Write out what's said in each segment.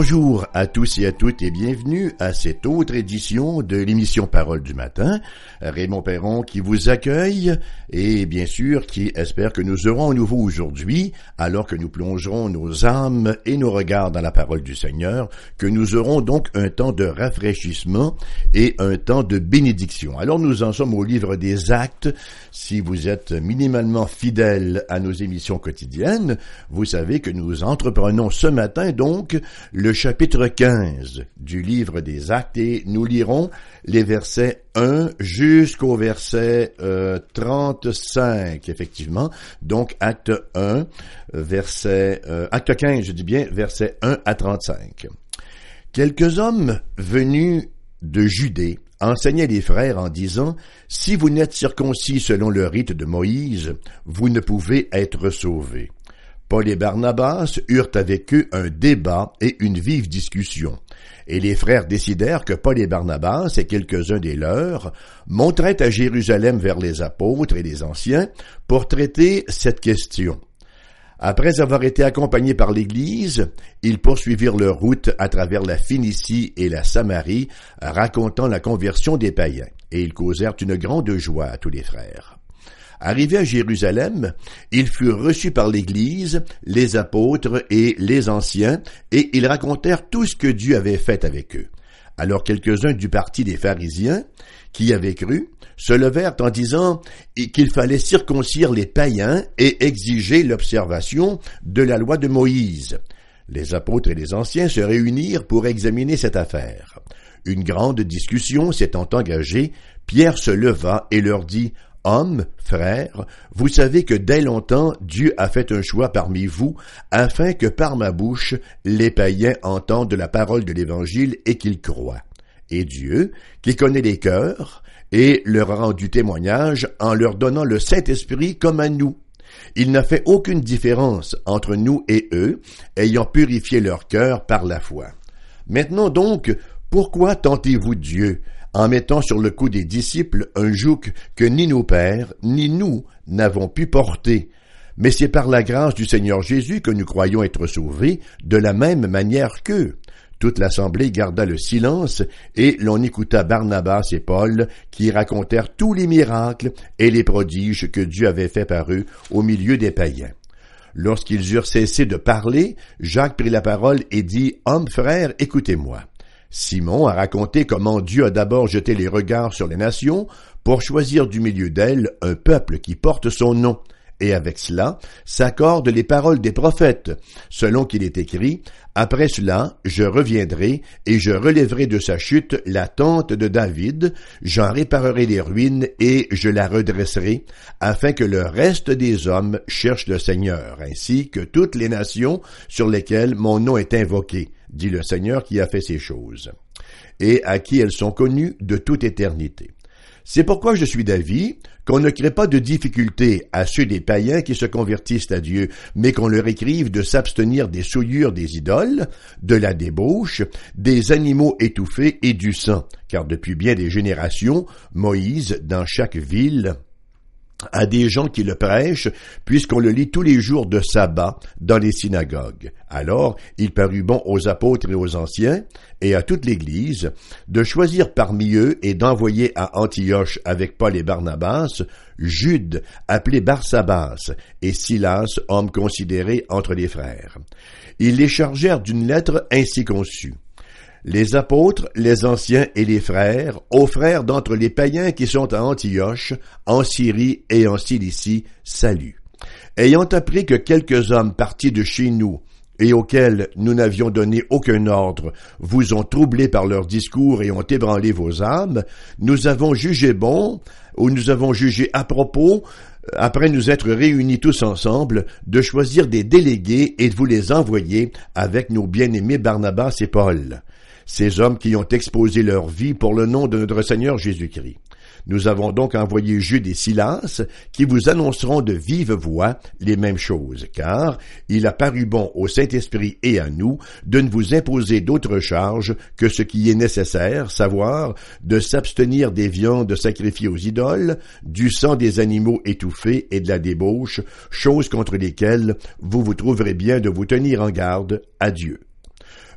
Bonjour à tous et à toutes et bienvenue à cette autre édition de l'émission Parole du matin. Raymond Perron qui vous accueille et bien sûr qui espère que nous aurons à nouveau aujourd'hui, alors que nous plongerons nos âmes et nos regards dans la parole du Seigneur, que nous aurons donc un temps de rafraîchissement et un temps de bénédiction. Alors nous en sommes au livre des actes. Si vous êtes minimalement fidèle à nos émissions quotidiennes, vous savez que nous entreprenons ce matin donc le chapitre 15 du livre des actes et nous lirons les versets 1 jusqu'au verset 35, euh, effectivement. Donc, acte 1, verset, euh, acte 15, je dis bien, verset 1 à 35. Quelques hommes venus de Judée enseignaient les frères en disant, Si vous n'êtes circoncis selon le rite de Moïse, vous ne pouvez être sauvés. Paul et Barnabas eurent avec eux un débat et une vive discussion, et les frères décidèrent que Paul et Barnabas et quelques-uns des leurs monteraient à Jérusalem vers les apôtres et les anciens pour traiter cette question. Après avoir été accompagnés par l'Église, ils poursuivirent leur route à travers la Phénicie et la Samarie, racontant la conversion des païens, et ils causèrent une grande joie à tous les frères. Arrivés à Jérusalem, ils furent reçus par l'Église, les apôtres et les anciens, et ils racontèrent tout ce que Dieu avait fait avec eux. Alors quelques-uns du parti des pharisiens, qui avaient cru, se levèrent en disant qu'il fallait circoncire les païens et exiger l'observation de la loi de Moïse. Les apôtres et les anciens se réunirent pour examiner cette affaire. Une grande discussion s'étant engagée, Pierre se leva et leur dit Hommes, frères, vous savez que dès longtemps Dieu a fait un choix parmi vous, afin que par ma bouche les païens entendent la parole de l'Évangile et qu'ils croient. Et Dieu, qui connaît les cœurs, et leur a rendu témoignage en leur donnant le Saint-Esprit comme à nous. Il n'a fait aucune différence entre nous et eux, ayant purifié leur cœur par la foi. Maintenant donc, pourquoi tentez-vous Dieu en mettant sur le cou des disciples un joug que ni nos pères, ni nous n'avons pu porter. Mais c'est par la grâce du Seigneur Jésus que nous croyons être sauvés de la même manière qu'eux. Toute l'assemblée garda le silence, et l'on écouta Barnabas et Paul, qui racontèrent tous les miracles et les prodiges que Dieu avait faits par eux au milieu des païens. Lorsqu'ils eurent cessé de parler, Jacques prit la parole et dit, Hommes frères, écoutez-moi. Simon a raconté comment Dieu a d'abord jeté les regards sur les nations pour choisir du milieu d'elles un peuple qui porte son nom. Et avec cela s'accordent les paroles des prophètes, selon qu'il est écrit, Après cela, je reviendrai, et je relèverai de sa chute la tente de David, j'en réparerai les ruines, et je la redresserai, afin que le reste des hommes cherche le Seigneur, ainsi que toutes les nations sur lesquelles mon nom est invoqué dit le Seigneur qui a fait ces choses, et à qui elles sont connues de toute éternité. C'est pourquoi je suis d'avis qu'on ne crée pas de difficulté à ceux des païens qui se convertissent à Dieu, mais qu'on leur écrive de s'abstenir des souillures des idoles, de la débauche, des animaux étouffés et du sang, car depuis bien des générations, Moïse, dans chaque ville, à des gens qui le prêchent, puisqu'on le lit tous les jours de sabbat dans les synagogues. Alors il parut bon aux apôtres et aux anciens, et à toute l'Église, de choisir parmi eux et d'envoyer à Antioche avec Paul et Barnabas, Jude, appelé Barsabas, et Silas, homme considéré entre les frères. Ils les chargèrent d'une lettre ainsi conçue les apôtres, les anciens et les frères, aux frères d'entre les païens qui sont à Antioche, en Syrie et en Cilicie, salut. Ayant appris que quelques hommes partis de chez nous, et auxquels nous n'avions donné aucun ordre, vous ont troublé par leurs discours et ont ébranlé vos âmes, nous avons jugé bon, ou nous avons jugé à propos, après nous être réunis tous ensemble, de choisir des délégués et de vous les envoyer avec nos bien-aimés Barnabas et Paul ces hommes qui ont exposé leur vie pour le nom de notre Seigneur Jésus-Christ. Nous avons donc envoyé Jude et Silas, qui vous annonceront de vive voix les mêmes choses, car il a paru bon au Saint-Esprit et à nous de ne vous imposer d'autres charges que ce qui est nécessaire, savoir de s'abstenir des viandes sacrifiées aux idoles, du sang des animaux étouffés et de la débauche, choses contre lesquelles vous vous trouverez bien de vous tenir en garde à Dieu.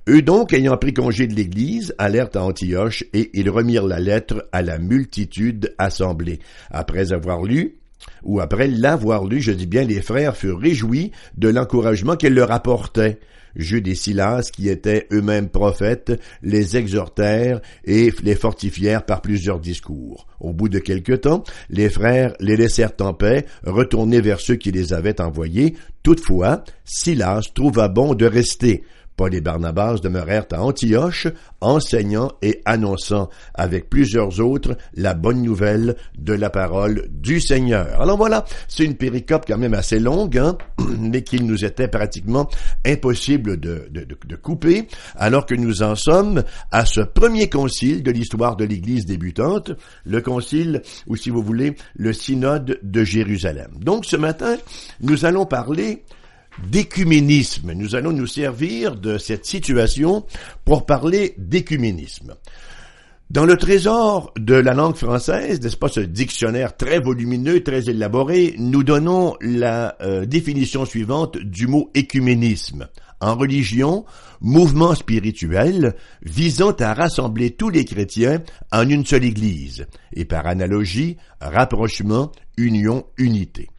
Eux donc, ayant pris congé de l'Église, allèrent à Antioche et ils remirent la lettre à la multitude assemblée. Après avoir lu, ou après l'avoir lu, je dis bien, les frères furent réjouis de l'encouragement qu'elle leur apportait. Jude et Silas, qui étaient eux-mêmes prophètes, les exhortèrent et les fortifièrent par plusieurs discours. Au bout de quelque temps, les frères les laissèrent en paix, retournés vers ceux qui les avaient envoyés. Toutefois, Silas trouva bon de rester. Paul Barnabas demeurèrent à Antioche, enseignant et annonçant avec plusieurs autres la bonne nouvelle de la parole du Seigneur. Alors voilà, c'est une péricope quand même assez longue, hein, mais qu'il nous était pratiquement impossible de, de, couper, alors que nous en sommes à ce premier concile de l'histoire de l'Église débutante, le concile, ou si vous voulez, le synode de Jérusalem. Donc ce matin, nous allons parler d'écuménisme. Nous allons nous servir de cette situation pour parler d'écuménisme. Dans le trésor de la langue française, n'est-ce pas ce dictionnaire très volumineux, très élaboré, nous donnons la euh, définition suivante du mot écuménisme. En religion, mouvement spirituel visant à rassembler tous les chrétiens en une seule Église, et par analogie, rapprochement, union, unité.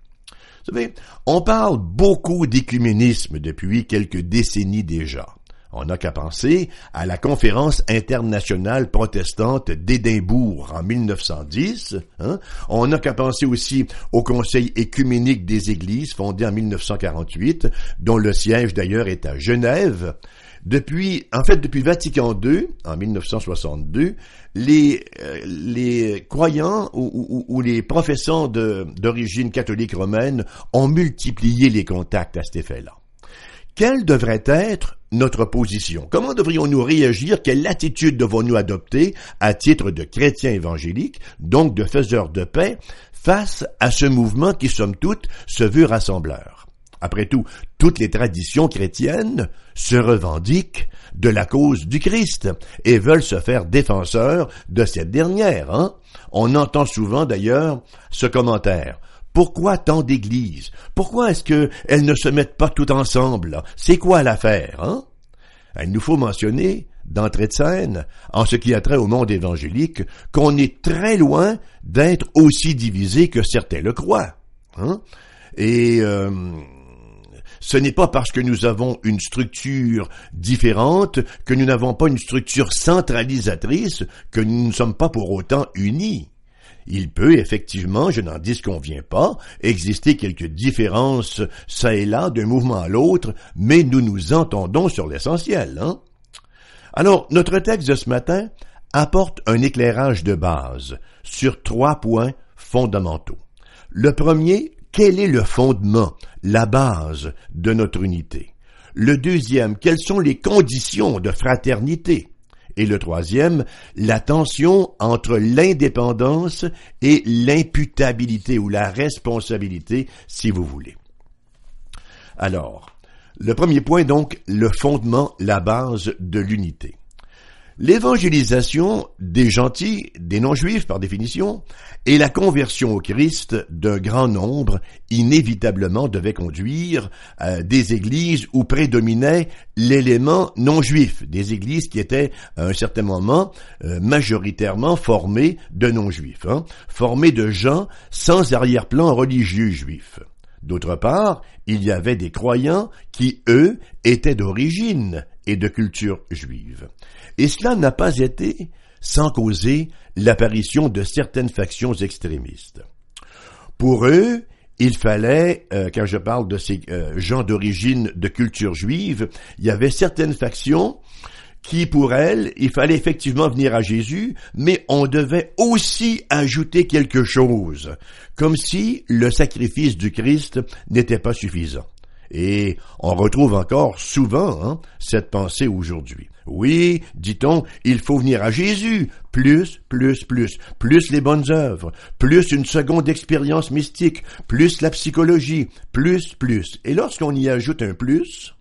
Vous savez, on parle beaucoup d'écuménisme depuis quelques décennies déjà. On n'a qu'à penser à la conférence internationale protestante d'Édimbourg en 1910. Hein. On n'a qu'à penser aussi au Conseil écuménique des Églises fondé en 1948, dont le siège d'ailleurs est à Genève. Depuis, en fait, depuis Vatican II, en 1962, les, euh, les croyants ou, ou, les professeurs d'origine catholique romaine ont multiplié les contacts à cet effet-là. Quelle devrait être notre position? Comment devrions-nous réagir? Quelle attitude devons-nous adopter à titre de chrétiens évangéliques, donc de faiseurs de paix, face à ce mouvement qui, somme toute, se veut rassembleur? Après tout, toutes les traditions chrétiennes se revendiquent de la cause du Christ et veulent se faire défenseurs de cette dernière. Hein? On entend souvent d'ailleurs ce commentaire. Pourquoi tant d'églises? Pourquoi est-ce qu'elles ne se mettent pas toutes ensemble? C'est quoi l'affaire hein? Il nous faut mentionner, d'entrée de scène, en ce qui a trait au monde évangélique, qu'on est très loin d'être aussi divisé que certains le croient. Hein? Et euh, ce n'est pas parce que nous avons une structure différente que nous n'avons pas une structure centralisatrice que nous ne sommes pas pour autant unis. Il peut effectivement, je n'en disconviens pas, exister quelques différences ça et là d'un mouvement à l'autre, mais nous nous entendons sur l'essentiel. Hein? Alors, notre texte de ce matin apporte un éclairage de base sur trois points fondamentaux. Le premier quel est le fondement, la base de notre unité? Le deuxième, quelles sont les conditions de fraternité? Et le troisième, la tension entre l'indépendance et l'imputabilité ou la responsabilité, si vous voulez. Alors, le premier point donc, le fondement, la base de l'unité. L'évangélisation des gentils, des non-juifs par définition, et la conversion au Christ d'un grand nombre inévitablement devait conduire à des églises où prédominait l'élément non-juif, des églises qui étaient à un certain moment euh, majoritairement formées de non-juifs, hein, formées de gens sans arrière-plan religieux juif. D'autre part, il y avait des croyants qui, eux, étaient d'origine et de culture juive. Et cela n'a pas été sans causer l'apparition de certaines factions extrémistes. Pour eux, il fallait, euh, quand je parle de ces euh, gens d'origine de culture juive, il y avait certaines factions qui, pour elles, il fallait effectivement venir à Jésus, mais on devait aussi ajouter quelque chose, comme si le sacrifice du Christ n'était pas suffisant. Et on retrouve encore souvent hein, cette pensée aujourd'hui. Oui, dit-on, il faut venir à Jésus, plus, plus, plus, plus les bonnes œuvres, plus une seconde expérience mystique, plus la psychologie, plus, plus. Et lorsqu'on y ajoute un plus,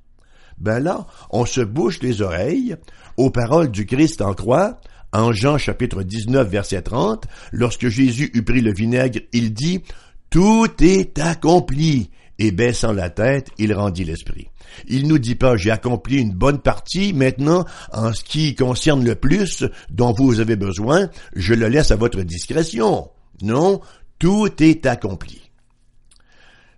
ben là, on se bouche les oreilles aux paroles du Christ en croix, en Jean chapitre 19 verset 30, lorsque Jésus eut pris le vinaigre, il dit, Tout est accompli et baissant la tête, il rendit l'esprit. Il nous dit pas j'ai accompli une bonne partie, maintenant, en ce qui concerne le plus dont vous avez besoin, je le laisse à votre discrétion. Non, tout est accompli.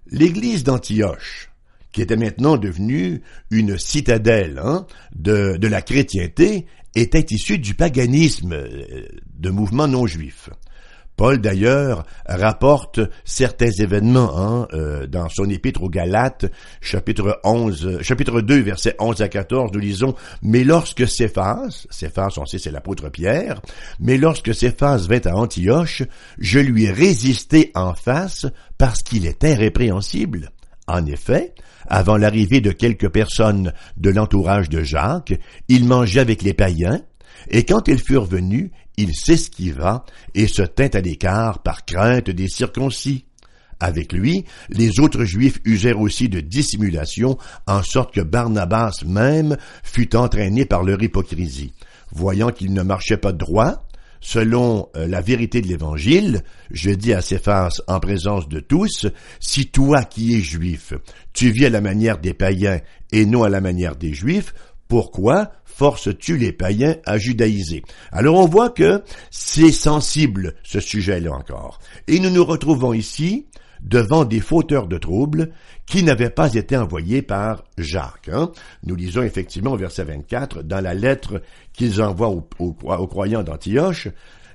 L'église d'Antioche, qui était maintenant devenue une citadelle hein, de, de la chrétienté, était issue du paganisme, euh, de mouvements non juifs. Paul d'ailleurs rapporte certains événements hein, euh, dans son épître aux Galates, chapitre 11, chapitre 2, versets 11 à 14, nous lisons Mais lorsque Céphas, Céphas on sait c'est l'apôtre Pierre, mais lorsque Céphas vint à Antioche, je lui ai résisté en face parce qu'il était répréhensible. En effet, avant l'arrivée de quelques personnes de l'entourage de Jacques, il mangeait avec les païens, et quand ils furent venus, il s'esquiva et se tint à l'écart par crainte des circoncis. Avec lui, les autres Juifs usèrent aussi de dissimulation, en sorte que Barnabas même fut entraîné par leur hypocrisie. Voyant qu'il ne marchait pas droit, selon euh, la vérité de l'Évangile, je dis à Céphas en présence de tous, si toi qui es juif, tu vis à la manière des païens et non à la manière des juifs, pourquoi forces-tu les païens à judaïser? Alors on voit que c'est sensible ce sujet-là encore. Et nous nous retrouvons ici devant des fauteurs de troubles qui n'avaient pas été envoyés par Jacques. Hein. Nous lisons effectivement au verset 24, dans la lettre qu'ils envoient aux croyants d'Antioche,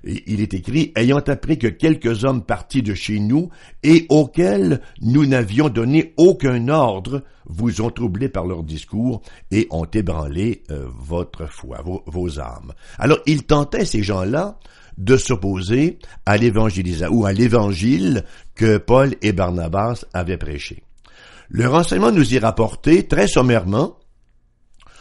il est écrit, ayant appris que quelques hommes partis de chez nous et auxquels nous n'avions donné aucun ordre vous ont troublé par leur discours et ont ébranlé euh, votre foi, vos, âmes. Alors, il tentait ces gens-là de s'opposer à l'évangélisation ou à l'évangile que Paul et Barnabas avaient prêché. Le renseignement nous est rapporté très sommairement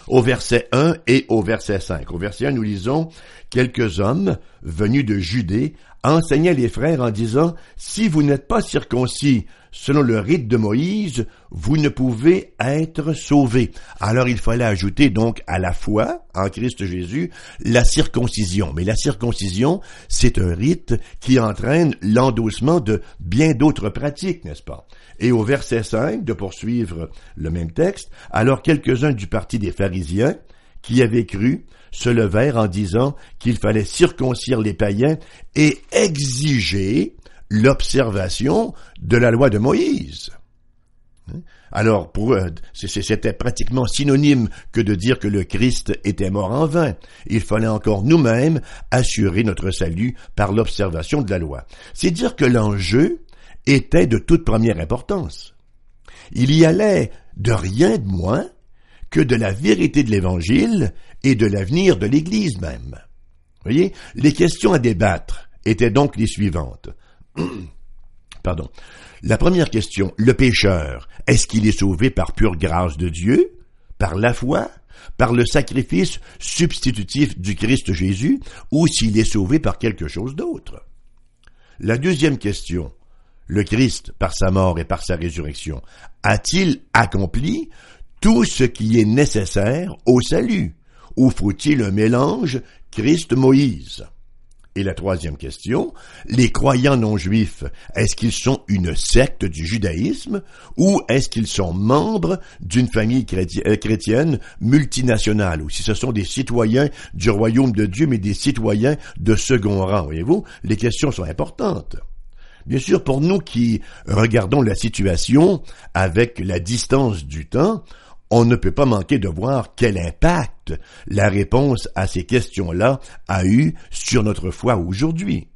au verset 1 et au verset 5. Au verset 1, nous lisons quelques hommes venus de Judée enseignaient les frères en disant, si vous n'êtes pas circoncis selon le rite de Moïse, vous ne pouvez être sauvés. Alors il fallait ajouter donc à la foi en Christ Jésus la circoncision. Mais la circoncision, c'est un rite qui entraîne l'endossement de bien d'autres pratiques, n'est-ce pas? Et au verset 5, de poursuivre le même texte, alors quelques-uns du parti des pharisiens, qui avaient cru, se levèrent en disant qu'il fallait circoncire les païens et exiger l'observation de la loi de Moïse. Alors, pour eux, c'était pratiquement synonyme que de dire que le Christ était mort en vain. Il fallait encore nous-mêmes assurer notre salut par l'observation de la loi. C'est dire que l'enjeu était de toute première importance. Il y allait de rien de moins que de la vérité de l'Évangile et de l'avenir de l'Église même. Voyez, les questions à débattre étaient donc les suivantes. Pardon. La première question, le pécheur, est-ce qu'il est sauvé par pure grâce de Dieu, par la foi, par le sacrifice substitutif du Christ Jésus, ou s'il est sauvé par quelque chose d'autre? La deuxième question, le Christ, par sa mort et par sa résurrection, a-t-il accompli tout ce qui est nécessaire au salut, ou faut-il un mélange Christ-Moïse? Et la troisième question, les croyants non juifs, est-ce qu'ils sont une secte du judaïsme ou est-ce qu'ils sont membres d'une famille euh, chrétienne multinationale? Ou si ce sont des citoyens du royaume de Dieu mais des citoyens de second rang, voyez-vous, les questions sont importantes. Bien sûr, pour nous qui regardons la situation avec la distance du temps, on ne peut pas manquer de voir quel impact la réponse à ces questions-là a eu sur notre foi aujourd'hui.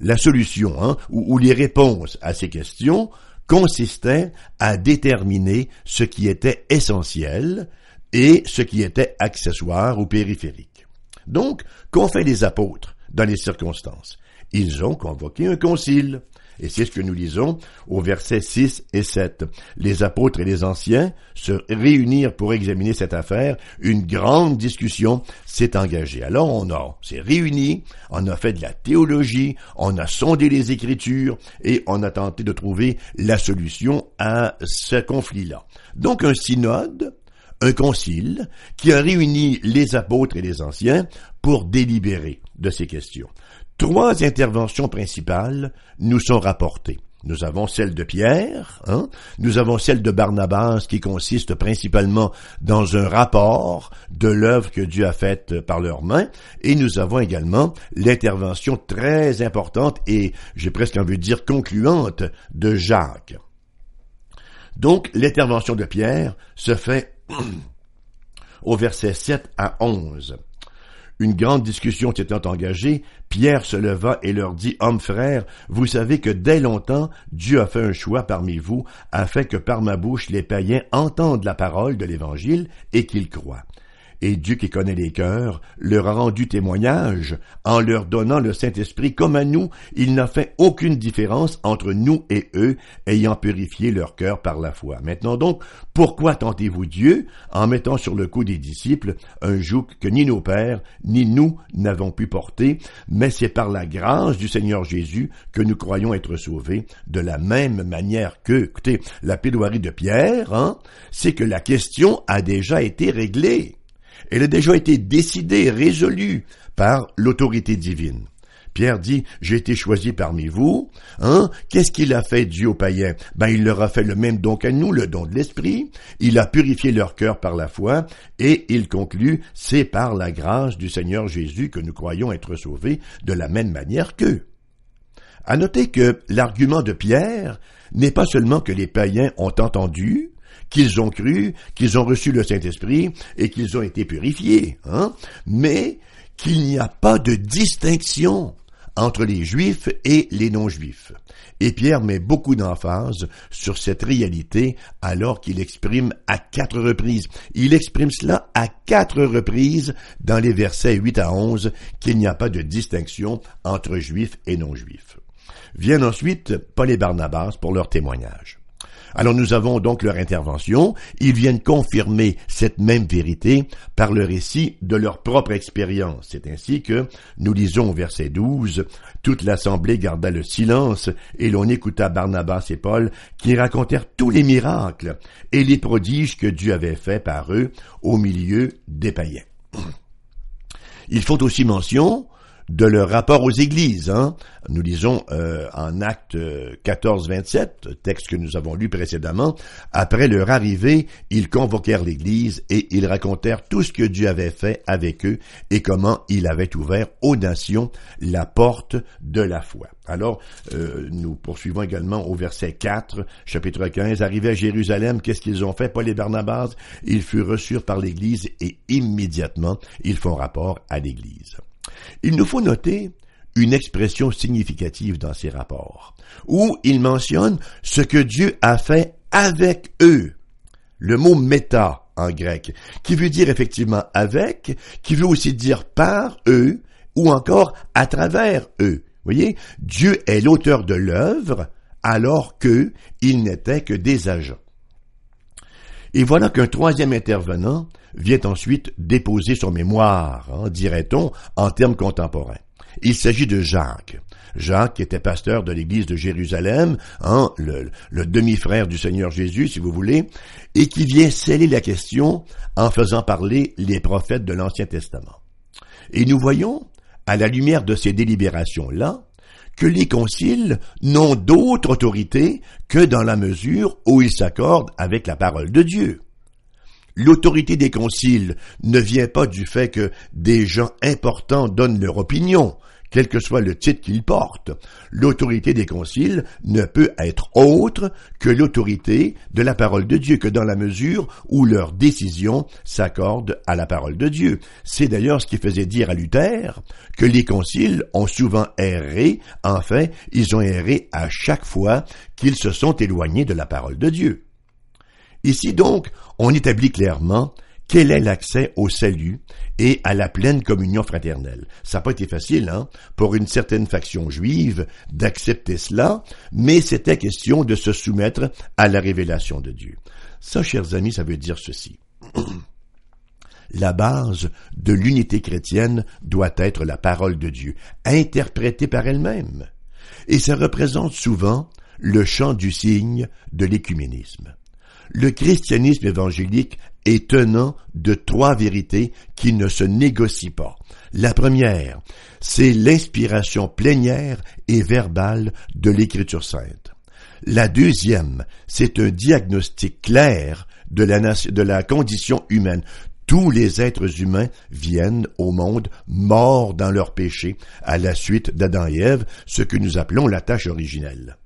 La solution, hein, ou, les réponses à ces questions, consistaient à déterminer ce qui était essentiel et ce qui était accessoire ou périphérique. Donc, qu'ont fait les apôtres dans les circonstances? Ils ont convoqué un concile. Et c'est ce que nous lisons au verset 6 et 7. Les apôtres et les anciens se réunirent pour examiner cette affaire. Une grande discussion s'est engagée. Alors on a, s'est réunis, on a fait de la théologie, on a sondé les Écritures et on a tenté de trouver la solution à ce conflit-là. Donc un synode, un concile qui a réuni les apôtres et les anciens pour délibérer de ces questions. Trois interventions principales nous sont rapportées. Nous avons celle de Pierre, hein? nous avons celle de Barnabas qui consiste principalement dans un rapport de l'œuvre que Dieu a faite par leurs mains, et nous avons également l'intervention très importante et j'ai presque envie de dire concluante de Jacques. Donc l'intervention de Pierre se fait au verset 7 à 11. Une grande discussion s'étant engagée, Pierre se leva et leur dit, Hommes frères, vous savez que dès longtemps, Dieu a fait un choix parmi vous, afin que par ma bouche les païens entendent la parole de l'Évangile et qu'ils croient et Dieu qui connaît les cœurs leur a rendu témoignage en leur donnant le Saint-Esprit comme à nous, il n'a fait aucune différence entre nous et eux, ayant purifié leur cœur par la foi. Maintenant donc, pourquoi tentez-vous Dieu en mettant sur le cou des disciples un joug que ni nos pères, ni nous n'avons pu porter, mais c'est par la grâce du Seigneur Jésus que nous croyons être sauvés, de la même manière que, écoutez, la pédoirie de Pierre, hein, c'est que la question a déjà été réglée. Elle a déjà été décidée, résolue par l'autorité divine. Pierre dit, j'ai été choisi parmi vous. Hein? Qu'est-ce qu'il a fait Dieu aux païens? Ben, il leur a fait le même don qu'à nous, le don de l'esprit. Il a purifié leur cœur par la foi et il conclut, c'est par la grâce du Seigneur Jésus que nous croyons être sauvés de la même manière qu'eux. À noter que l'argument de Pierre n'est pas seulement que les païens ont entendu, qu'ils ont cru, qu'ils ont reçu le Saint-Esprit et qu'ils ont été purifiés, hein, mais qu'il n'y a pas de distinction entre les juifs et les non-juifs. Et Pierre met beaucoup d'emphase sur cette réalité alors qu'il exprime à quatre reprises. Il exprime cela à quatre reprises dans les versets 8 à 11 qu'il n'y a pas de distinction entre juifs et non-juifs. Viennent ensuite Paul et Barnabas pour leur témoignage. Alors nous avons donc leur intervention, ils viennent confirmer cette même vérité par le récit de leur propre expérience. C'est ainsi que nous lisons au verset 12, toute l'assemblée garda le silence et l'on écouta Barnabas et Paul qui racontèrent tous les miracles et les prodiges que Dieu avait faits par eux au milieu des païens. Ils font aussi mention de leur rapport aux églises. Hein. Nous lisons euh, en acte 14-27, texte que nous avons lu précédemment, après leur arrivée, ils convoquèrent l'église et ils racontèrent tout ce que Dieu avait fait avec eux et comment il avait ouvert aux nations la porte de la foi. Alors, euh, nous poursuivons également au verset 4, chapitre 15. Arrivés à Jérusalem, qu'est-ce qu'ils ont fait, Paul et Barnabas? Ils furent reçus par l'Église et immédiatement, ils font rapport à l'Église. Il nous faut noter une expression significative dans ces rapports, où il mentionne ce que Dieu a fait avec eux. Le mot méta en grec, qui veut dire effectivement avec, qui veut aussi dire par eux, ou encore à travers eux. Vous voyez, Dieu est l'auteur de l'œuvre, alors qu'eux, ils n'étaient que des agents. Et voilà qu'un troisième intervenant vient ensuite déposer son mémoire, hein, dirait-on, en termes contemporains. Il s'agit de Jacques. Jacques, était pasteur de l'église de Jérusalem, hein, le, le demi-frère du Seigneur Jésus, si vous voulez, et qui vient sceller la question en faisant parler les prophètes de l'Ancien Testament. Et nous voyons, à la lumière de ces délibérations-là, que les conciles n'ont d'autre autorité que dans la mesure où ils s'accordent avec la parole de Dieu. L'autorité des conciles ne vient pas du fait que des gens importants donnent leur opinion, quel que soit le titre qu'ils portent. L'autorité des conciles ne peut être autre que l'autorité de la parole de Dieu, que dans la mesure où leurs décisions s'accordent à la parole de Dieu. C'est d'ailleurs ce qui faisait dire à Luther que les conciles ont souvent erré, enfin, ils ont erré à chaque fois qu'ils se sont éloignés de la parole de Dieu. Ici donc, on établit clairement quel est l'accès au salut et à la pleine communion fraternelle. Ça n'a pas été facile, hein, pour une certaine faction juive d'accepter cela, mais c'était question de se soumettre à la révélation de Dieu. Ça, chers amis, ça veut dire ceci. La base de l'unité chrétienne doit être la parole de Dieu, interprétée par elle-même. Et ça représente souvent le champ du signe de l'écuménisme le christianisme évangélique est tenant de trois vérités qui ne se négocient pas. La première, c'est l'inspiration plénière et verbale de l'Écriture sainte. La deuxième, c'est un diagnostic clair de la, de la condition humaine. Tous les êtres humains viennent au monde morts dans leur péché à la suite d'Adam et Ève, ce que nous appelons la tâche originelle.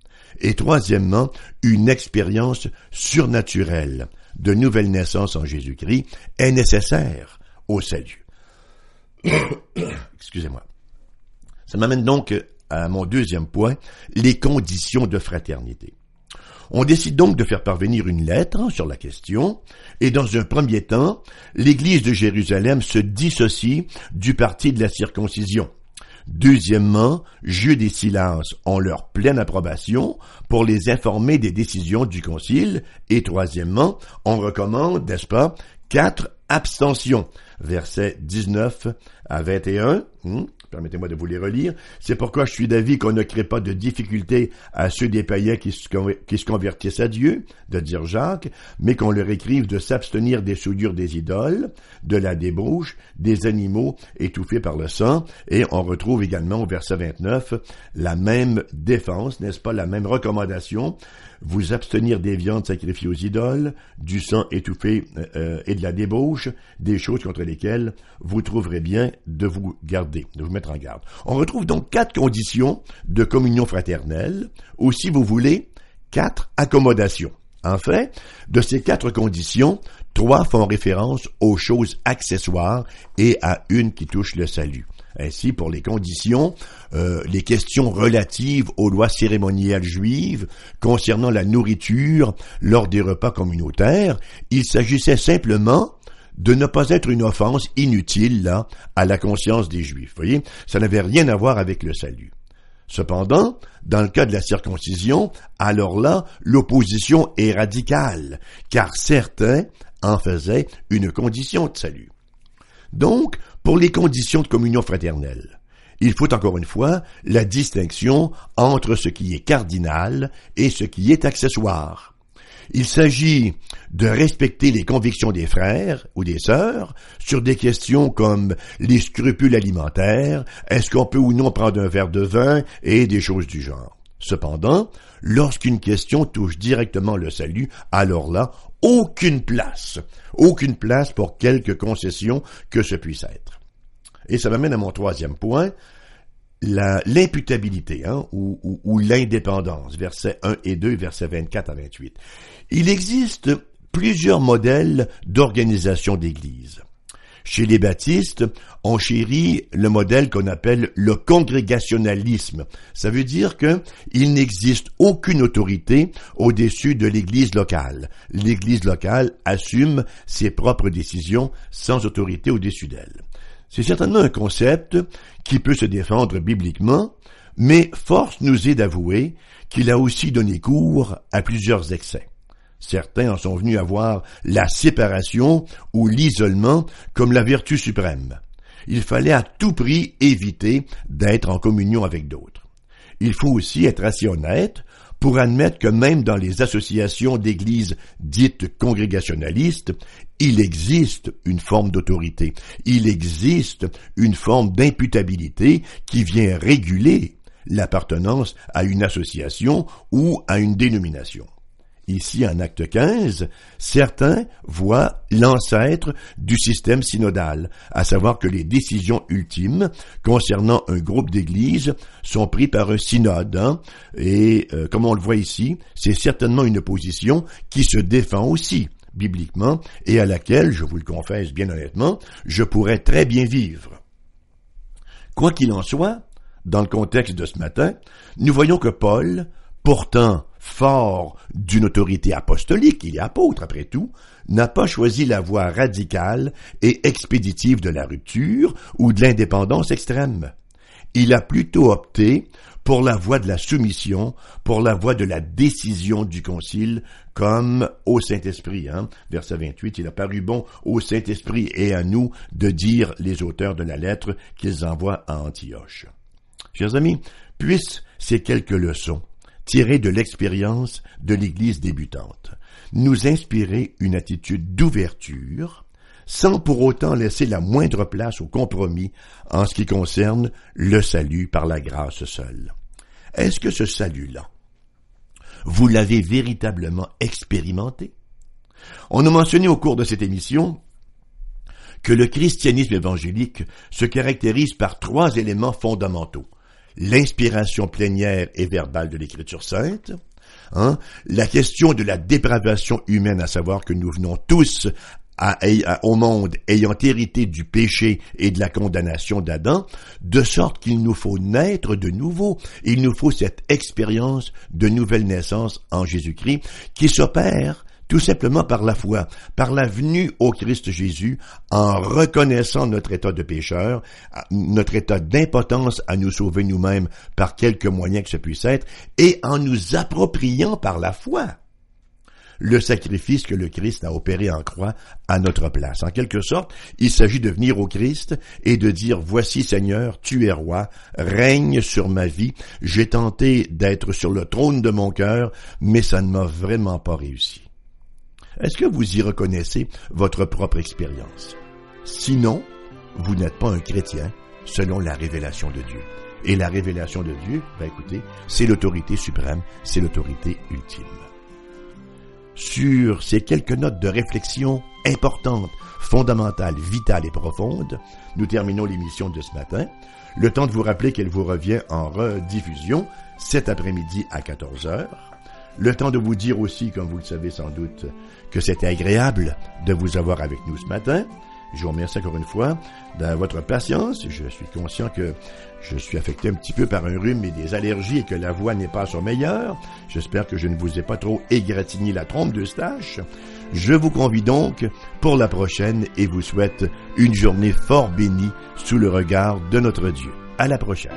Et troisièmement, une expérience surnaturelle de nouvelle naissance en Jésus-Christ est nécessaire au salut. Excusez-moi. Ça m'amène donc à mon deuxième point, les conditions de fraternité. On décide donc de faire parvenir une lettre sur la question, et dans un premier temps, l'Église de Jérusalem se dissocie du parti de la circoncision. Deuxièmement, Jude et Silas ont leur pleine approbation pour les informer des décisions du Concile. Et troisièmement, on recommande, n'est-ce pas, quatre abstentions. Versets 19 à 21. Permettez-moi de vous les relire. C'est pourquoi je suis d'avis qu'on ne crée pas de difficulté à ceux des païens qui se, convertissent à Dieu, de dire Jacques, mais qu'on leur écrive de s'abstenir des soudures des idoles, de la débauche, des animaux étouffés par le sang, et on retrouve également au verset 29 la même défense, n'est-ce pas, la même recommandation, vous abstenir des viandes sacrifiées aux idoles, du sang étouffé euh, euh, et de la débauche, des choses contre lesquelles vous trouverez bien de vous garder, On retrouve donc quatre conditions de communion fraternelle, ou si vous voulez, quatre accommodations. En fait, de ces quatre conditions, trois font référence aux choses accessoires et à une qui touche le salut. Ainsi, pour les conditions, euh, les questions relatives aux lois cérémoniales juives concernant la nourriture lors des repas communautaires, il s'agissait simplement de ne pas être une offense inutile là à la conscience des Juifs. Vous voyez, ça n'avait rien à voir avec le salut. Cependant, dans le cas de la circoncision, alors là, l'opposition est radicale, car certains en faisaient une condition de salut. Donc, pour les conditions de communion fraternelle, il faut encore une fois la distinction entre ce qui est cardinal et ce qui est accessoire. Il s'agit de respecter les convictions des frères ou des sœurs sur des questions comme les scrupules alimentaires, est-ce qu'on peut ou non prendre un verre de vin et des choses du genre. Cependant, lorsqu'une question touche directement le salut, alors là, aucune place, aucune place pour quelque concession que ce puisse être. Et ça m'amène à mon troisième point, l'imputabilité hein, ou, ou l'indépendance, versets 1 et 2, versets 24 à 28. Il existe plusieurs modèles d'organisation d'Église. Chez les baptistes, on chérit le modèle qu'on appelle le congrégationalisme. Ça veut dire qu'il n'existe aucune autorité au-dessus de l'Église locale. L'Église locale assume ses propres décisions sans autorité au-dessus d'elle. C'est certainement un concept qui peut se défendre bibliquement, mais force nous est d'avouer qu'il a aussi donné cours à plusieurs excès. Certains en sont venus à voir la séparation ou l'isolement comme la vertu suprême. Il fallait à tout prix éviter d'être en communion avec d'autres. Il faut aussi être assez honnête pour admettre que même dans les associations d'églises dites congrégationalistes, il existe une forme d'autorité, il existe une forme d'imputabilité qui vient réguler l'appartenance à une association ou à une dénomination. Ici, en acte 15, certains voient l'ancêtre du système synodal, à savoir que les décisions ultimes concernant un groupe d'églises sont prises par un synode. Hein. et euh, comme on le voit ici, c'est certainement une position qui se défend aussi bibliquement et à laquelle, je vous le confesse bien honnêtement, je pourrais très bien vivre. Quoi qu'il en soit, dans le contexte de ce matin, nous voyons que Paul, pourtant fort d'une autorité apostolique, il est apôtre après tout, n'a pas choisi la voie radicale et expéditive de la rupture ou de l'indépendance extrême. Il a plutôt opté pour la voie de la soumission, pour la voie de la décision du Concile, comme au Saint-Esprit. Hein? Verset 28, il a paru bon au Saint-Esprit et à nous de dire les auteurs de la lettre qu'ils envoient à Antioche. Chers amis, puissent ces quelques leçons tirées de l'expérience de l'Église débutante, nous inspirer une attitude d'ouverture, sans pour autant laisser la moindre place au compromis en ce qui concerne le salut par la grâce seule. Est-ce que ce salut-là Vous l'avez véritablement expérimenté? On a mentionné au cours de cette émission que le christianisme évangélique se caractérise par trois éléments fondamentaux. L'inspiration plénière et verbale de l'Écriture sainte, hein, la question de la dépravation humaine, à savoir que nous venons tous au monde ayant hérité du péché et de la condamnation d'Adam, de sorte qu'il nous faut naître de nouveau. Il nous faut cette expérience de nouvelle naissance en Jésus-Christ qui s'opère tout simplement par la foi, par la venue au Christ Jésus, en reconnaissant notre état de pécheur, notre état d'impotence à nous sauver nous-mêmes par quelque moyen que ce puisse être, et en nous appropriant par la foi le sacrifice que le Christ a opéré en croix à notre place. En quelque sorte, il s'agit de venir au Christ et de dire, voici Seigneur, tu es roi, règne sur ma vie, j'ai tenté d'être sur le trône de mon cœur, mais ça ne m'a vraiment pas réussi. Est-ce que vous y reconnaissez votre propre expérience? Sinon, vous n'êtes pas un chrétien selon la révélation de Dieu. Et la révélation de Dieu, ben écoutez, c'est l'autorité suprême, c'est l'autorité ultime. Sur ces quelques notes de réflexion importantes, fondamentales, vitales et profondes, nous terminons l'émission de ce matin. Le temps de vous rappeler qu'elle vous revient en rediffusion cet après-midi à 14 heures. Le temps de vous dire aussi, comme vous le savez sans doute, que c'était agréable de vous avoir avec nous ce matin. Je vous remercie encore une fois de votre patience. Je suis conscient que je suis affecté un petit peu par un rhume et des allergies et que la voix n'est pas son meilleur. J'espère que je ne vous ai pas trop égratigné la trompe de stache. Je vous convie donc pour la prochaine et vous souhaite une journée fort bénie sous le regard de notre Dieu. À la prochaine.